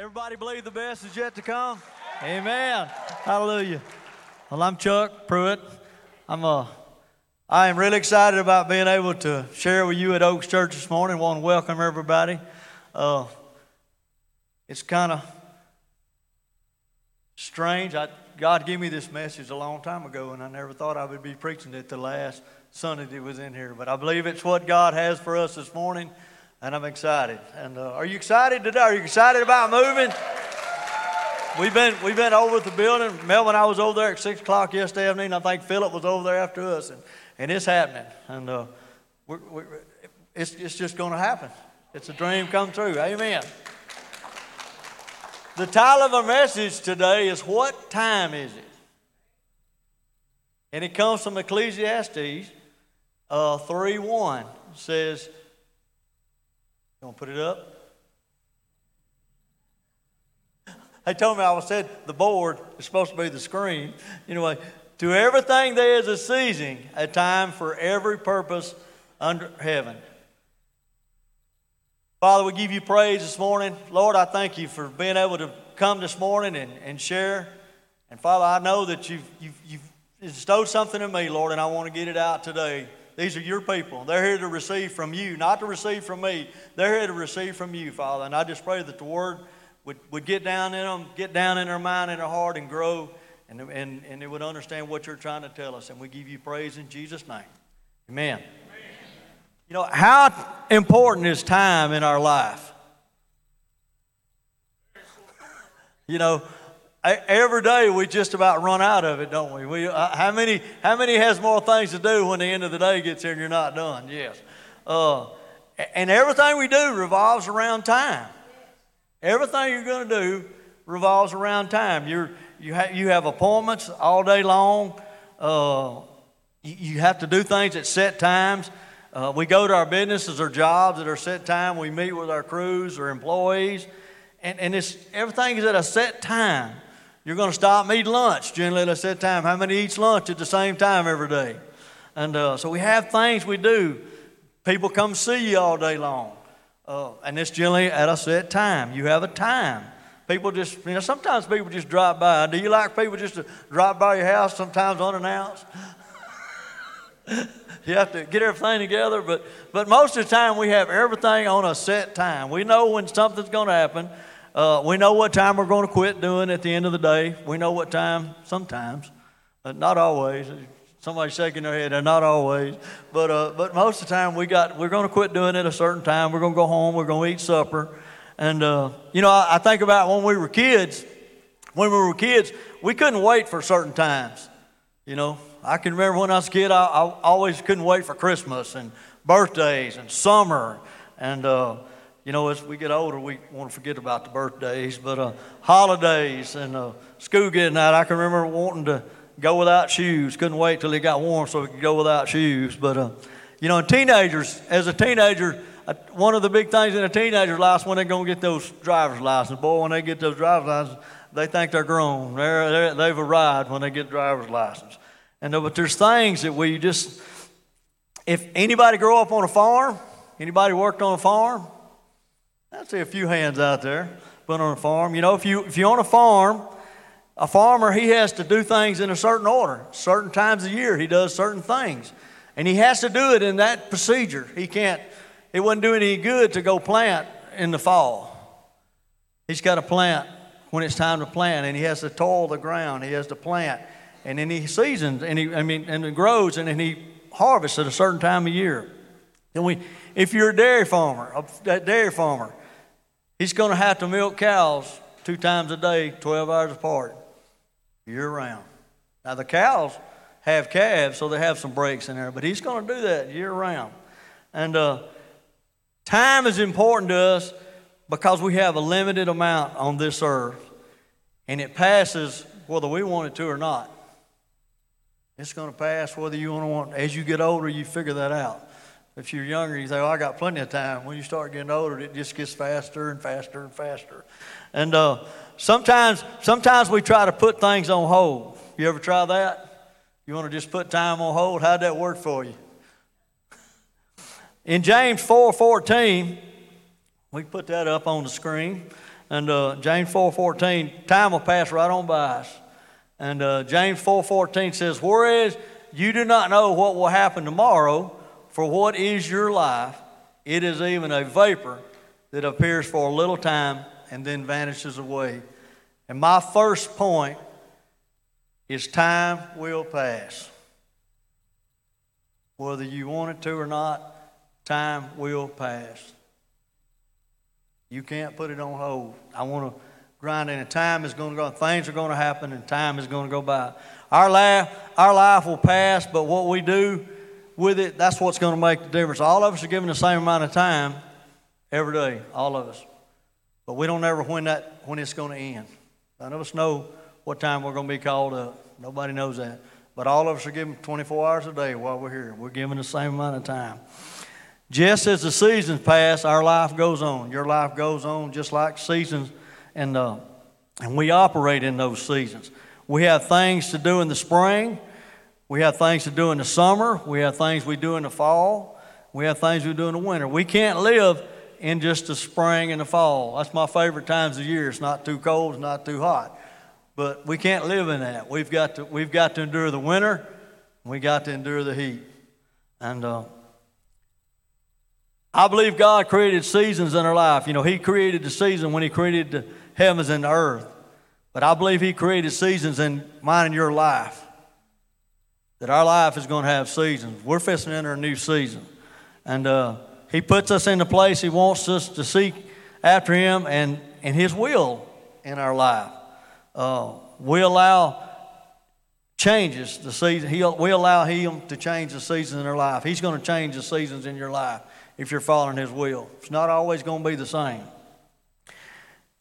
Everybody believe the best is yet to come? Amen. Hallelujah. Well, I'm Chuck Pruett. I'm a, I am really excited about being able to share with you at Oaks Church this morning. want to welcome everybody. Uh, it's kind of strange. I, God gave me this message a long time ago, and I never thought I would be preaching it the last Sunday that was in here. But I believe it's what God has for us this morning and I'm excited. And uh, are you excited today? Are you excited about moving? We've been we've been over at the building. Melvin, I was over there at six o'clock yesterday afternoon. I think Philip was over there after us, and, and it's happening. And uh, we're, we're, it's it's just going to happen. It's a dream come true. Amen. The title of our message today is "What time is it?" And it comes from Ecclesiastes uh, three one. Says you want to put it up? They told me I was said the board is supposed to be the screen. Anyway, to everything there is a season, a time for every purpose under heaven. Father, we give you praise this morning. Lord, I thank you for being able to come this morning and, and share. And Father, I know that you've, you've, you've bestowed something in me, Lord, and I want to get it out today. These are your people. They're here to receive from you, not to receive from me. They're here to receive from you, Father. And I just pray that the word would, would get down in them, get down in their mind and their heart and grow, and, and, and they would understand what you're trying to tell us. And we give you praise in Jesus' name. Amen. Amen. You know, how important is time in our life? you know, every day we just about run out of it, don't we? we uh, how many how many has more things to do when the end of the day gets here and you're not done? Yes. Uh, and everything we do revolves around time. Everything you're going to do revolves around time. You're, you, ha- you have appointments all day long. Uh, you, you, have to do things at set times. Uh, we go to our businesses or jobs at our set time. We meet with our crews or employees. And, and it's, everything is at a set time. You're going to stop and eat lunch generally at a set time. How many eats lunch at the same time every day? And uh, so we have things we do. People come see you all day long. Uh, and it's generally at a set time. You have a time. People just, you know, sometimes people just drop by. Do you like people just to drop by your house sometimes unannounced? you have to get everything together, but, but most of the time we have everything on a set time. We know when something's going to happen. Uh, we know what time we're going to quit doing at the end of the day. We know what time, sometimes, but not always. Somebody's shaking their head, and not always, but uh, but most of the time we got we're going to quit doing it at a certain time. We're going to go home. We're going to eat supper, and uh, you know I, I think about when we were kids. When we were kids, we couldn't wait for certain times. You know, I can remember when I was a kid, I, I always couldn't wait for Christmas and birthdays and summer and. Uh, you know, as we get older, we want to forget about the birthdays, but uh, holidays and uh, school getting out. I can remember wanting to go without shoes. Couldn't wait till it got warm so we could go without shoes. But, uh, you know, teenagers, as a teenager, uh, one of the big things in a teenager's life is when they're going to get those driver's license. Boy, when they get those driver's licenses, they think they're grown. They're, they have arrived when they get driver's license. And uh, but there's things that we just, if anybody grew up on a farm, anybody worked on a farm, I see a few hands out there, but on a farm. You know, if you if you own a farm, a farmer he has to do things in a certain order. Certain times of year he does certain things, and he has to do it in that procedure. He can't. It wouldn't do any good to go plant in the fall. He's got to plant when it's time to plant, and he has to toil the ground. He has to plant, and then he seasons, and he I mean, and it grows, and then he harvests at a certain time of year. And we, if you're a dairy farmer, a dairy farmer, He's going to have to milk cows two times a day, 12 hours apart, year round. Now, the cows have calves, so they have some breaks in there, but he's going to do that year round. And uh, time is important to us because we have a limited amount on this earth, and it passes whether we want it to or not. It's going to pass whether you want to want. As you get older, you figure that out. If you're younger, you say, "Oh, I got plenty of time." When you start getting older, it just gets faster and faster and faster. And uh, sometimes, sometimes we try to put things on hold. You ever try that? You want to just put time on hold? How'd that work for you? In James 4:14, we put that up on the screen. And uh, James 4.14, time will pass right on by us. And uh, James 4.14 says, Whereas you do not know what will happen tomorrow, for what is your life? It is even a vapor that appears for a little time and then vanishes away. And my first point is time will pass. Whether you want it to or not, time will pass. You can't put it on hold. I want to grind in, and time is going to go. Things are going to happen, and time is going to go by. Our life, our life will pass, but what we do with it, that's what's going to make the difference. All of us are given the same amount of time every day, all of us. But we don't ever when that when it's going to end. None of us know what time we're going to be called up. Nobody knows that. But all of us are given 24 hours a day while we're here. We're given the same amount of time. Just as the seasons pass, our life goes on. Your life goes on just like seasons, and, uh, and we operate in those seasons. We have things to do in the spring. We have things to do in the summer. We have things we do in the fall. We have things we do in the winter. We can't live in just the spring and the fall. That's my favorite times of year. It's not too cold, it's not too hot. But we can't live in that. We've got to, we've got to endure the winter. We got to endure the heat. And uh, I believe God created seasons in our life. You know, He created the season when He created the heavens and the earth. But I believe He created seasons in mine and your life. That our life is going to have seasons. We're facing to enter a new season. And uh, He puts us in the place He wants us to seek after Him and, and His will in our life. Uh, we allow changes the season. He, we allow Him to change the seasons in our life. He's going to change the seasons in your life if you're following His will. It's not always going to be the same.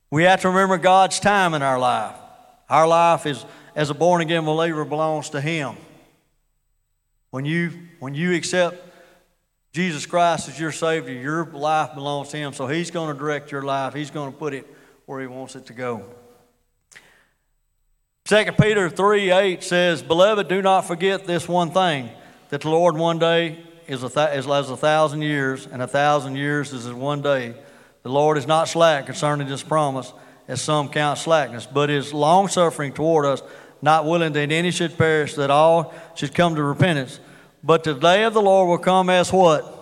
We have to remember God's time in our life. Our life is, as a born again believer, belongs to Him. When you, when you accept Jesus Christ as your Savior, your life belongs to Him. So He's going to direct your life, He's going to put it where He wants it to go. 2 Peter 3 8 says, Beloved, do not forget this one thing, that the Lord one day is, a th- is as a thousand years, and a thousand years is as one day. The Lord is not slack concerning His promise, as some count slackness, but is longsuffering toward us, not willing that any should perish, that all should come to repentance. But the day of the Lord will come as what?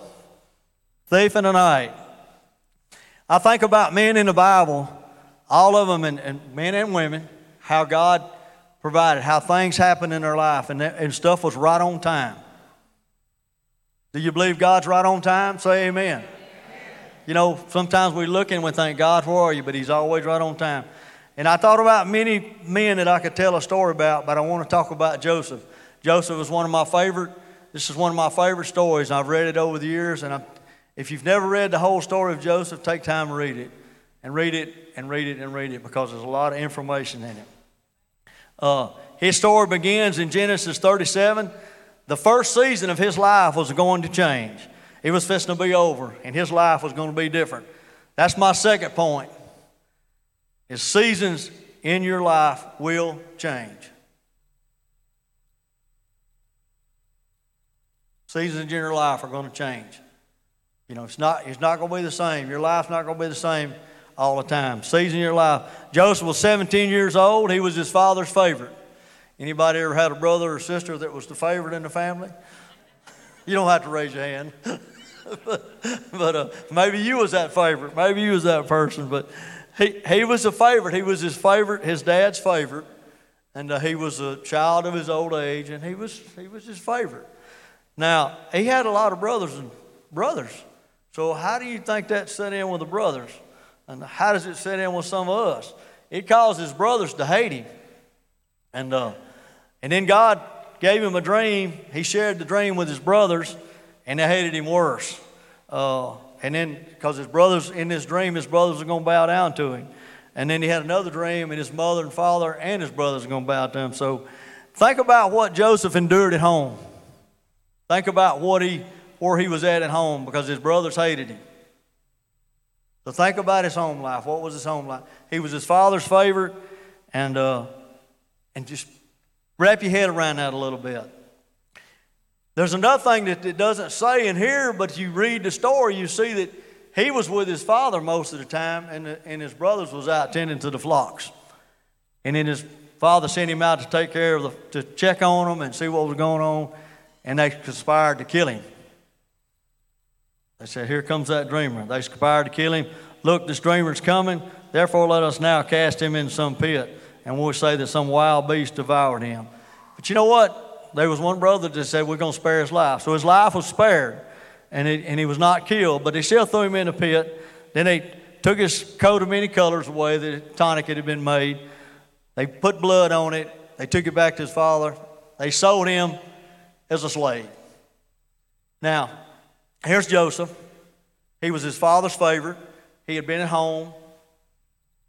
Thief in the night. I think about men in the Bible, all of them, and, and men and women, how God provided, how things happened in their life, and, and stuff was right on time. Do you believe God's right on time? Say amen. amen. You know, sometimes we look and we think, God, where are you? But He's always right on time. And I thought about many men that I could tell a story about, but I want to talk about Joseph. Joseph was one of my favorite. This is one of my favorite stories. I've read it over the years, and I'm, if you've never read the whole story of Joseph, take time to read it, and read it, and read it, and read it, because there's a lot of information in it. Uh, his story begins in Genesis 37 the first season of his life was going to change. It was fixing to be over, and his life was going to be different. That's my second point. Is seasons in your life will change. Seasons in your life are going to change. You know, it's not, it's not going to be the same. Your life's not going to be the same all the time. Season in your life. Joseph was 17 years old. He was his father's favorite. Anybody ever had a brother or sister that was the favorite in the family? You don't have to raise your hand. but, but uh, maybe you was that favorite. Maybe you was that person. But he, he was a favorite. He was his favorite, his dad's favorite. And uh, he was a child of his old age, and he was, he was his favorite. Now, he had a lot of brothers and brothers. So how do you think that set in with the brothers? And how does it set in with some of us? It caused his brothers to hate him. And uh, and then God gave him a dream. He shared the dream with his brothers, and they hated him worse. Uh, and then, because his brothers, in this dream, his brothers are going to bow down to him. And then he had another dream, and his mother and father and his brothers are going to bow to him. So think about what Joseph endured at home. Think about what he, where he was at at home because his brothers hated him. So think about his home life. What was his home life? He was his father's favorite, and, uh, and just Wrap your head around that a little bit. There's another thing that it doesn't say in here, but you read the story, you see that he was with his father most of the time, and, and his brothers was out tending to the flocks. And then his father sent him out to take care of the, to check on them and see what was going on, and they conspired to kill him. They said, Here comes that dreamer. They conspired to kill him. Look, this dreamer's coming. Therefore, let us now cast him in some pit. And we'll say that some wild beast devoured him. But you know what? There was one brother that said, We're going to spare his life. So his life was spared, and, it, and he was not killed, but they still threw him in a pit. Then they took his coat of many colors away, the tonic that had been made. They put blood on it. They took it back to his father. They sold him as a slave. Now, here's Joseph. He was his father's favorite. He had been at home.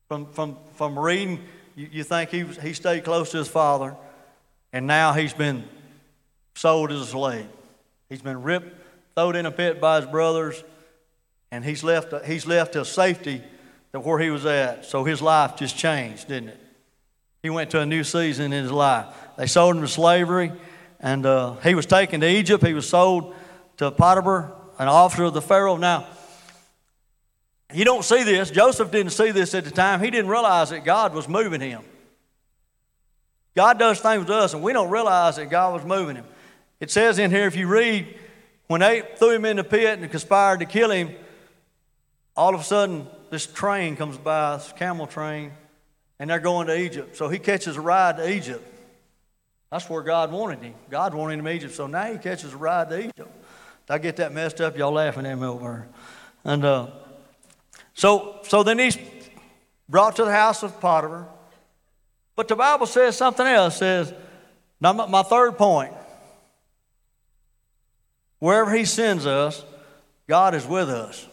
From, from, from reading, you, you think he, he stayed close to his father, and now he's been sold as a slave. He's been ripped, thrown in a pit by his brothers, and he's left, he's left to safety to where he was at. So his life just changed, didn't it? He went to a new season in his life. They sold him to slavery, and uh, he was taken to Egypt. He was sold to Potiphar, an officer of the Pharaoh. Now, you don't see this. Joseph didn't see this at the time. He didn't realize that God was moving him. God does things with us, and we don't realize that God was moving him. It says in here, if you read, when they threw him in the pit and conspired to kill him, all of a sudden this train comes by, this camel train, and they're going to Egypt. So he catches a ride to Egypt. That's where God wanted him. God wanted him in Egypt. So now he catches a ride to Egypt. Did I get that messed up? Y'all laughing at me over. And uh, so, so then he's brought to the house of Potiphar. But the Bible says something else. It says, now my third point. Wherever he sends us, God is with us.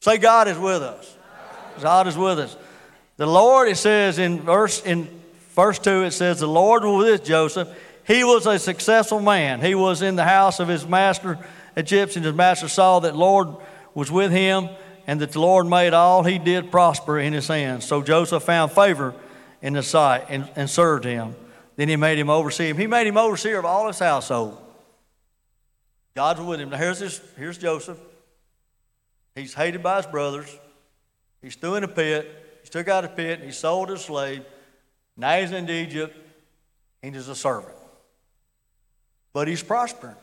Say, God is with us. God is with us. The Lord, it says in verse in verse 2, it says, The Lord was with Joseph. He was a successful man. He was in the house of his master Egyptian. His master saw that Lord was with him and that the Lord made all he did prosper in his hands. So Joseph found favor in the sight and, and served him. Then he made him overseer. He made him overseer of all his household. God's with him. Now here's this, here's Joseph. He's hated by his brothers. He's threw in a pit. He's took out a pit. And he's sold as a slave. Now he's in Egypt. And he's a servant. But he's prospering.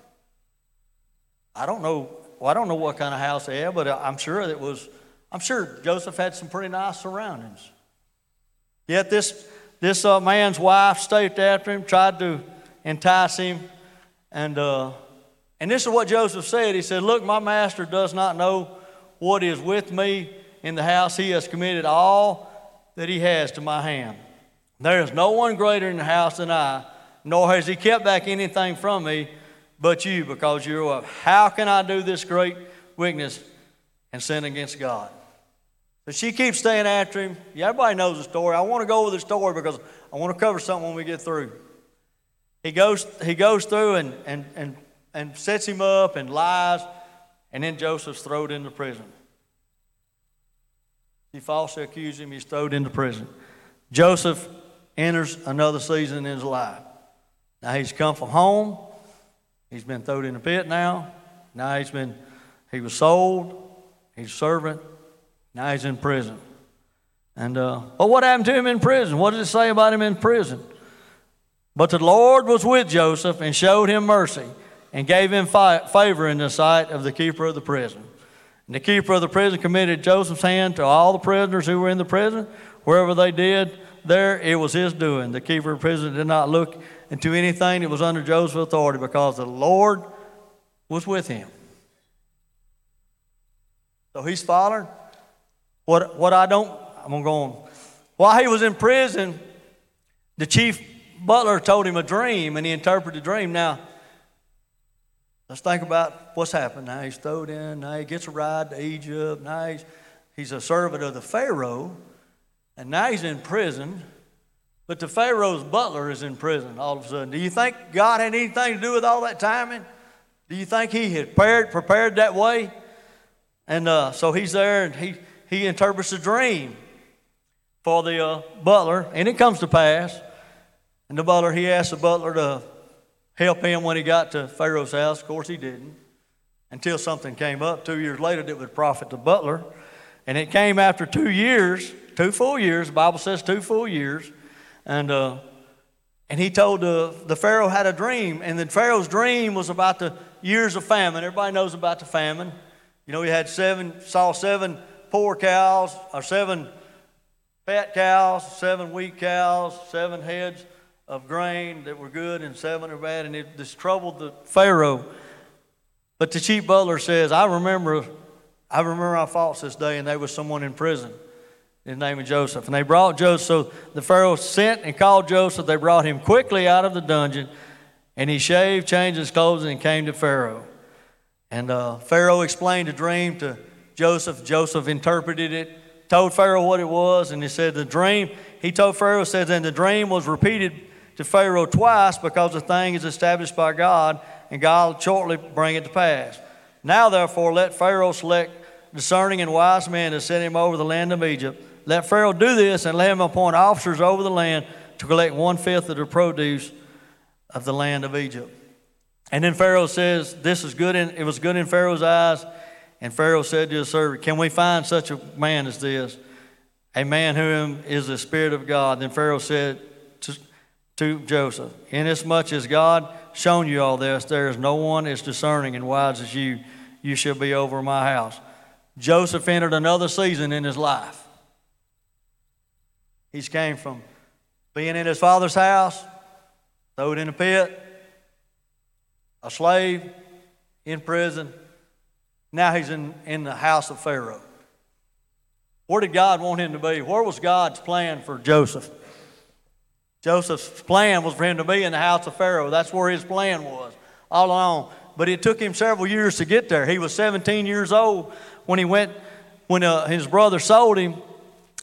I don't know well, I don't know what kind of house they had, but I'm sure it was, I'm sure Joseph had some pretty nice surroundings. Yet this, this uh, man's wife stayed after him, tried to entice him. And, uh, and this is what Joseph said. He said, Look, my master does not know what is with me in the house. He has committed all that he has to my hand. There is no one greater in the house than I, nor has he kept back anything from me but you because you're what? How can I do this great weakness and sin against God? So she keeps staying after him. Yeah, everybody knows the story. I want to go over the story because I want to cover something when we get through. He goes, he goes through and, and, and, and sets him up and lies, and then Joseph's thrown into prison. He falsely accused him, he's thrown into prison. Joseph enters another season in his life. Now he's come from home. He's been thrown in a pit now. Now he's been, he was sold. He's a servant. Now he's in prison. And, uh, well, what happened to him in prison? What does it say about him in prison? But the Lord was with Joseph and showed him mercy and gave him fi- favor in the sight of the keeper of the prison. And the keeper of the prison committed Joseph's hand to all the prisoners who were in the prison. Wherever they did, there it was his doing. The keeper of the prison did not look into anything that was under Joseph's authority because the Lord was with him. So he's following. What, what I don't, I'm going to go on. While he was in prison, the chief butler told him a dream and he interpreted the dream. Now, let's think about what's happened. Now he's thrown in, now he gets a ride to Egypt, now he's, he's a servant of the Pharaoh, and now he's in prison. But the Pharaoh's butler is in prison all of a sudden. Do you think God had anything to do with all that timing? Do you think he had prepared, prepared that way? And uh, so he's there and he, he interprets a dream for the uh, butler, and it comes to pass. And the butler, he asks the butler to help him when he got to Pharaoh's house. Of course, he didn't. until something came up two years later that would profit the butler. And it came after two years, two full years. The Bible says two full years. And, uh, and he told the, the Pharaoh had a dream. And then Pharaoh's dream was about the years of famine. Everybody knows about the famine. You know, he had seven, saw seven poor cows, or seven fat cows, seven weak cows, seven heads of grain that were good, and seven are bad. And it just troubled the Pharaoh. But the chief butler says, I remember, I remember I fought this day, and there was someone in prison. the name of Joseph. And they brought Joseph. So the Pharaoh sent and called Joseph. They brought him quickly out of the dungeon, and he shaved, changed his clothes, and came to Pharaoh. And uh, Pharaoh explained the dream to Joseph. Joseph interpreted it, told Pharaoh what it was, and he said the dream. He told Pharaoh, says, and the dream was repeated to Pharaoh twice because the thing is established by God and God will shortly bring it to pass. Now, therefore, let Pharaoh select discerning and wise men to set him over the land of Egypt. Let Pharaoh do this and let him appoint officers over the land to collect one fifth of the produce of the land of Egypt. And then Pharaoh says, This is good in, it was good in Pharaoh's eyes. And Pharaoh said to his servant, Can we find such a man as this? A man whom is the Spirit of God. Then Pharaoh said to, Joseph, Inasmuch as God shown you all this. There is no one as discerning and wise as you. You shall be over my house. Joseph entered another season in his life. He's came from being in his father's house, thrown in a pit, a slave, in prison. Now he's in, in the house of Pharaoh. Where did God want him to be? Where was God's plan for Joseph? Joseph's plan was for him to be in the house of Pharaoh. That's where his plan was all along. But it took him several years to get there. He was 17 years old when he went, when uh, his brother sold him.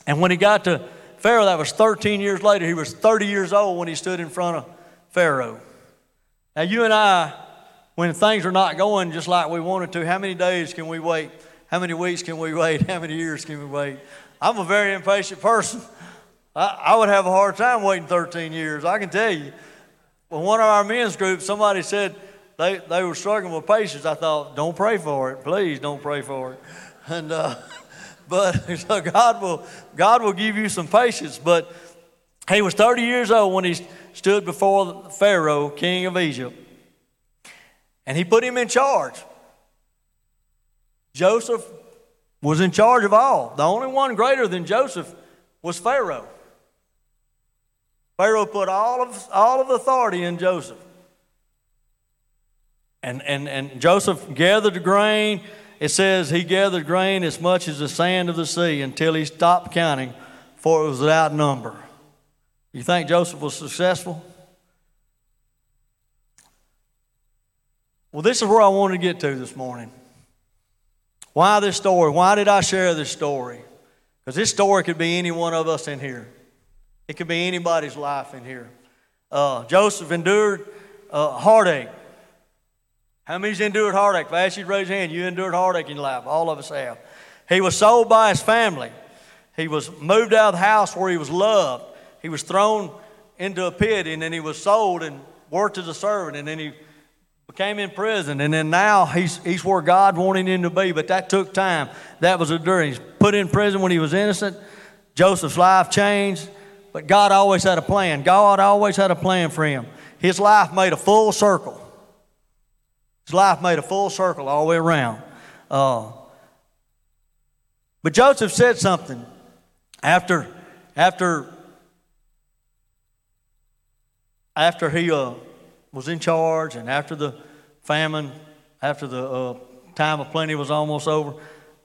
And when he got to Pharaoh, that was 13 years later. He was 30 years old when he stood in front of Pharaoh. Now, you and I, when things are not going just like we wanted to, how many days can we wait? How many weeks can we wait? How many years can we wait? I'm a very impatient person. I, I would have a hard time waiting 13 years, I can tell you. When one of our men's groups, somebody said they, they were struggling with patience. I thought, don't pray for it. Please don't pray for it. And, uh, but so God will, God will give you some patience. But he was 30 years old when he stood before Pharaoh, king of Egypt. And he put him in charge. Joseph was in charge of all. The only one greater than Joseph was Pharaoh. Pharaoh put all of, all of authority in Joseph. And, and, and Joseph gathered the grain. It says he gathered grain as much as the sand of the sea until he stopped counting, for it was without number. You think Joseph was successful? Well, this is where I wanted to get to this morning. Why this story? Why did I share this story? Because this story could be any one of us in here. It could be anybody's life in here. Uh, Joseph endured uh, heartache. How many's endured heartache? If I ask you to raise your hand, you endured heartache in your life. All of us have. He was sold by his family. He was moved out of the house where he was loved. He was thrown into a pit, and then he was sold and worked as a servant, and then he became in prison, and then now he's, he's where God wanted him to be, but that took time. That was a during. He's put in prison when he was innocent. Joseph's life changed. But God always had a plan. God always had a plan for him. His life made a full circle. His life made a full circle all the way around. Uh, but Joseph said something after, after, after he uh, was in charge and after the famine, after the uh, time of plenty was almost over.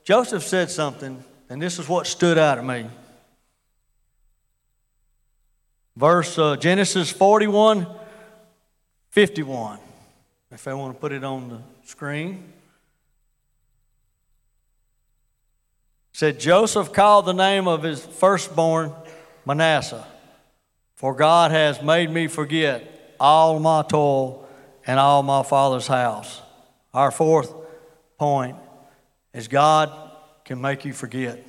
Joseph said something, and this is what stood out at me. Verse uh, Genesis 41 51. If I want to put it on the screen. said Joseph called the name of his firstborn Manasseh, for God has made me forget all my toil and all my father's house. Our fourth point is God can make you forget.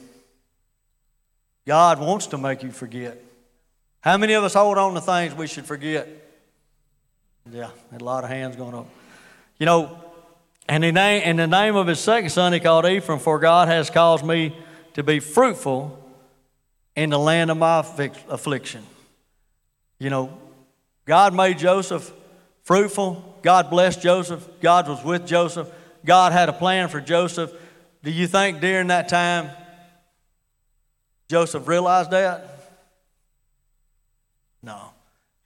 God wants to make you forget. How many of us hold on to things we should forget? Yeah, a lot of hands going up. You know, And in, name, in the name of his second son, he called Ephraim, for God has caused me to be fruitful in the land of my affliction. You know, God made Joseph fruitful. God blessed Joseph. God was with Joseph. God had a plan for Joseph. Do you think during that time Joseph realized that? No.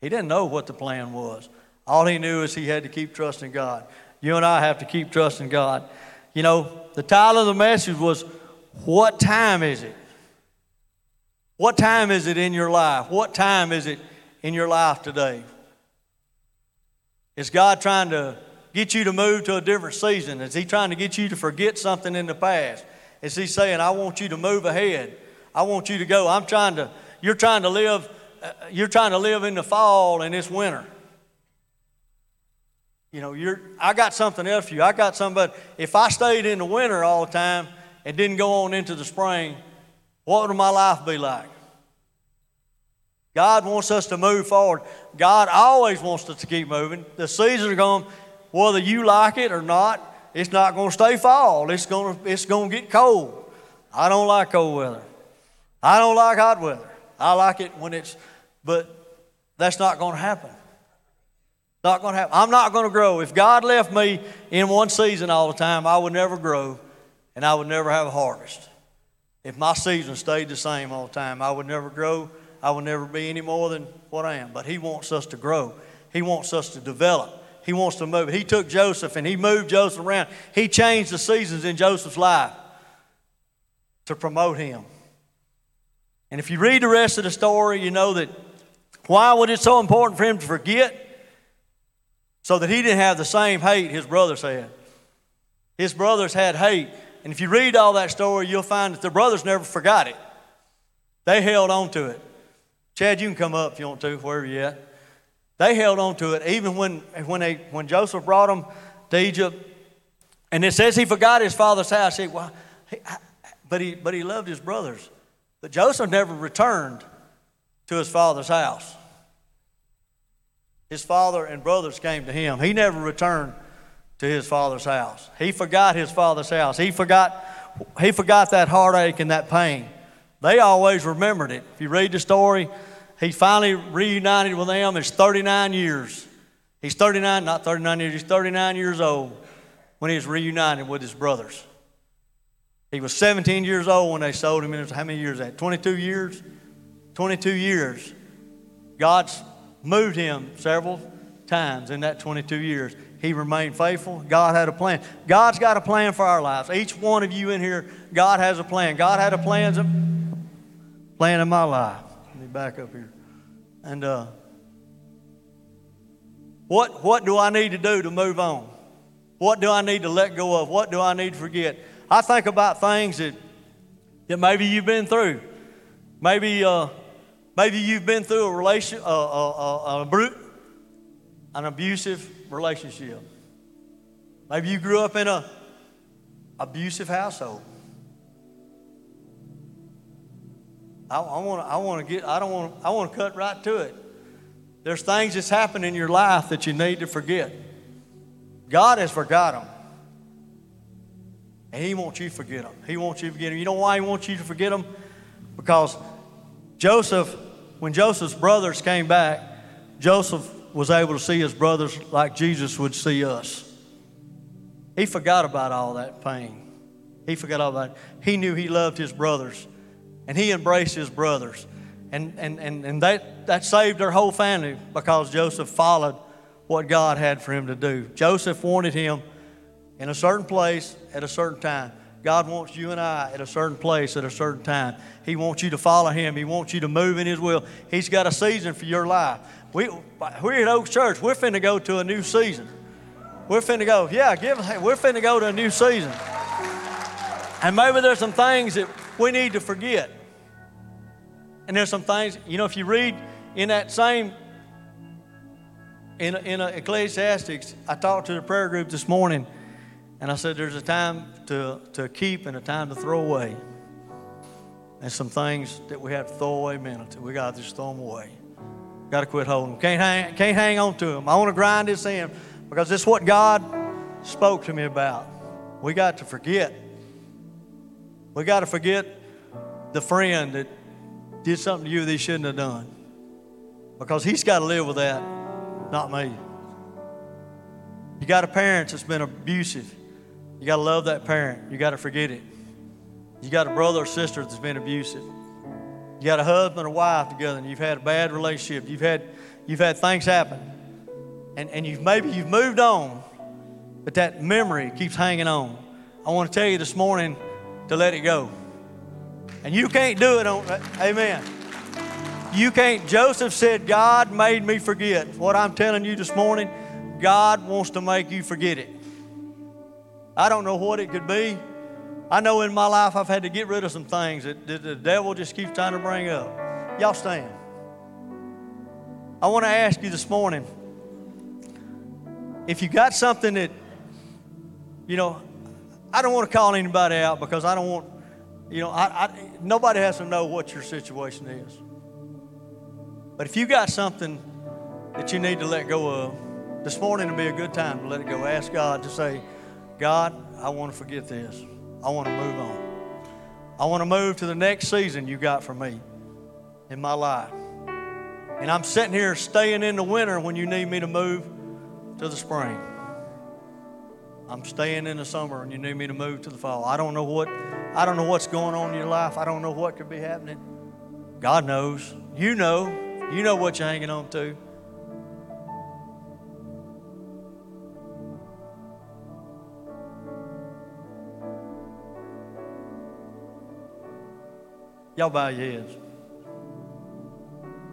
He didn't know what the plan was. All he knew is he had to keep trusting God. You and I have to keep trusting God. You know, the title of the message was, What time is it? What time is it in your life? What time is it in your life today? Is God trying to get you to move to a different season? Is He trying to get you to forget something in the past? Is He saying, I want you to move ahead? I want you to go. I'm trying to, you're trying to live, Uh, you're trying to live in the fall and it's winter. You know, you're, I got something else for you. I got somebody, if I stayed in the winter all the time and didn't go on into the spring, what would my life be like? God wants us to move forward. God always wants us to keep moving. The seasons are going, whether you like it or not, it's not going to stay fall. It's going to, it's going to get cold. I don't like cold weather. I don't like hot weather. I like it when it's, but that's not going to happen. Not going to happen. I'm not going to grow. If God left me in one season all the time, I would never grow and I would never have a harvest. If my season stayed the same all the time, I would never grow. I would never be any more than what I am. But He wants us to grow, He wants us to develop. He wants to move. He took Joseph and he moved Joseph around. He changed the seasons in Joseph's life to promote him. And if you read the rest of the story, you know that why was it so important for him to forget? so that he didn't have the same hate his brothers had. His brothers had hate. And if you read all that story, you'll find that the brothers never forgot it. They held on to it. Chad, you can come up if you want to, wherever you're at. They held on to it even when, when, they, when Joseph brought them to Egypt. And it says he forgot his father's house. He, well, he, but, he, but he loved his brothers. But Joseph never returned to his father's house his father and brothers came to him. He never returned to his father's house. He forgot his father's house. He forgot, he forgot that heartache and that pain. They always remembered it. If you read the story, he finally reunited with them. It's 39 years. He's 39, not 39 years, he's 39 years old when he was reunited with his brothers. He was 17 years old when they sold him. how many years that? 22 years? 22 years. God's moved him several times in that 22 years. He remained faithful. God had a plan. God's got a plan for our lives. Each one of you in here, God has a plan. God had a plan, plan in my life. Let me back up here. And uh, what, what do I need to do to move on? What do I need to let go of? What do I need to forget? I think about things that, that maybe you've been through. Maybe uh, Maybe you've been through a relation, uh, uh, uh, an abusive relationship. Maybe you grew up in a abusive household. I, I want to. I want to get. I don't want. I want to cut right to it. There's things that's happened in your life that you need to forget. God has forgot them. And He wants you to forget them. He wants you to forget them. You know why He wants you to forget them? Because Joseph, when Joseph's brothers came back, Joseph was able to see his brothers like Jesus would see us. He forgot about all that pain. He forgot all that. He knew he loved his brothers and he embraced his brothers. And, and, and, and that, that saved their whole family because Joseph followed what God had for him to do. Joseph wanted him in a certain place at a certain time. God wants you and I at a certain place at a certain time. He wants you to follow Him. He wants you to move in His will. He's got a season for your life. We, we're at Oak Church. We're finna go to a new season. We're finna go, yeah, give, we're finna go to a new season. And maybe there's some things that we need to forget. And there's some things, you know, if you read in that same, in, in Ecclesiastics, I talked to the prayer group this morning and I said, there's a time to, to keep and a time to throw away. And some things that we have to throw away mentally. We got to just throw them away. Got to quit holding them. Can't hang, can't hang on to them. I want to grind this in because this is what God spoke to me about. We got to forget. We got to forget the friend that did something to you that he shouldn't have done. Because he's got to live with that, not me. You got a parent that's been abusive. You got to love that parent. You got to forget it. You got a brother or sister that's been abusive. You got a husband or wife together and you've had a bad relationship. You've had, you've had things happen. And, and you've maybe you've moved on, but that memory keeps hanging on. I want to tell you this morning to let it go. And you can't do it on, uh, amen. You can't, Joseph said, God made me forget. What I'm telling you this morning, God wants to make you forget it. I don't know what it could be. I know in my life I've had to get rid of some things that, the devil just keeps trying to bring up. Y'all stand. I want to ask you this morning if you got something that, you know, I don't want to call anybody out because I don't want, you know, I, I, nobody has to know what your situation is. But if you got something that you need to let go of, this morning would be a good time to let it go. Ask God to say, God, I want to forget this. I want to move on. I want to move to the next season you got for me in my life. And I'm sitting here staying in the winter when you need me to move to the spring. I'm staying in the summer and you need me to move to the fall. I don't know what I don't know what's going on in your life. I don't know what could be happening. God knows. You know. You know what you're hanging on to. Y'all bow your heads.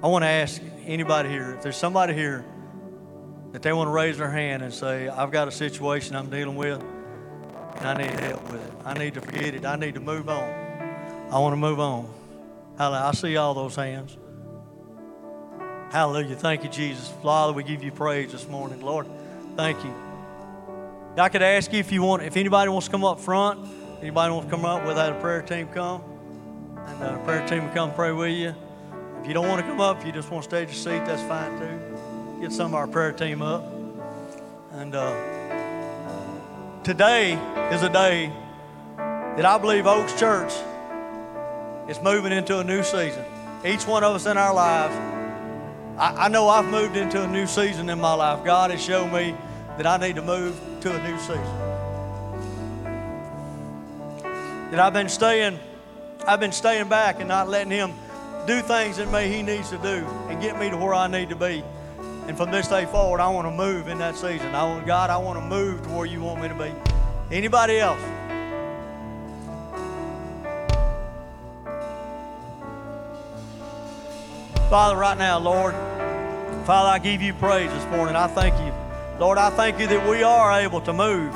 I want to ask anybody here, if there's somebody here that they want to raise their hand and say, I've got a situation I'm dealing with and I need help with it. I need to forget it. I need to move on. I want to move on. Hallelujah. I see all those hands. Hallelujah. Thank you, Jesus. Father, we give you praise this morning. Lord, thank you. I could ask you if you want, if anybody wants to come up front, anybody wants to come up without a prayer team come and prayer team will come pray with you. If you don't want to come up, if you just want to stay at your seat, that's fine too. Get some of our prayer team up. And uh, today is a day that I believe Oaks Church is moving into a new season. Each one of us in our lives, I, I know I've moved into a new season in my life. God has shown me that I need to move to a new season. That I've been staying I've been staying back and not letting Him do things that me He needs to do and get me to where I need to be. And from this day forward, I want to move in that season. I want God, I want to move to where you want me to be. Anybody else? Father, right now, Lord, Father, I give you praise this morning. I thank you. Lord, I thank you that we are able to move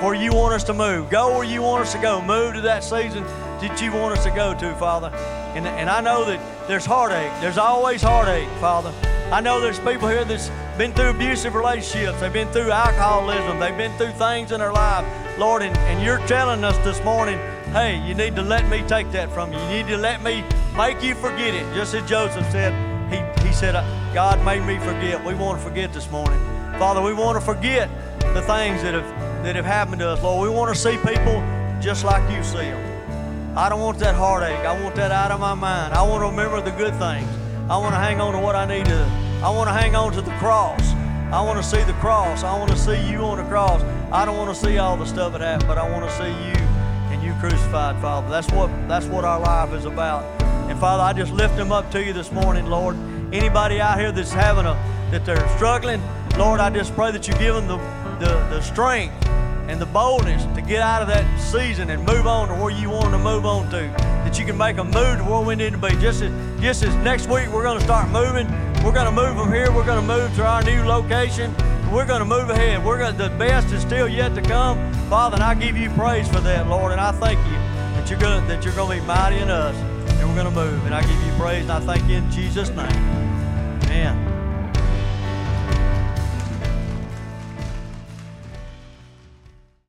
where you want us to move. Go where you want us to go. Move to that season that you want us to go to, Father. And, and I know that there's heartache. There's always heartache, Father. I know there's people here that's been through abusive relationships. They've been through alcoholism. They've been through things in their life, Lord. And, and you're telling us this morning, hey, you need to let me take that from you. You need to let me make you forget it. Just as Joseph said, he, he said, uh, God made me forget. We want to forget this morning. Father, we want to forget the things that have, that have happened to us, Lord. We want to see people just like you see them. I don't want that heartache. I want that out of my mind. I want to remember the good things. I want to hang on to what I need to. I want to hang on to the cross. I want to see the cross. I want to see you on the cross. I don't want to see all the stuff that happened, but I want to see you and you crucified, Father. That's what that's what our life is about. And Father, I just lift them up to you this morning, Lord. Anybody out here that's having a that they're struggling, Lord, I just pray that you give them the, the, the strength and the boldness to get out of that season and move on to where you want to move on to. That you can make a move to where we need to be. Just as, just as next week we're going to start moving, we're going to move from here. We're going to move to our new location. We're going to move ahead. We're going to, the best is still yet to come, Father. And I give you praise for that, Lord. And I thank you that you're going to, that you're going to be mighty in us, and we're going to move. And I give you praise, and I thank you in Jesus' name. Amen.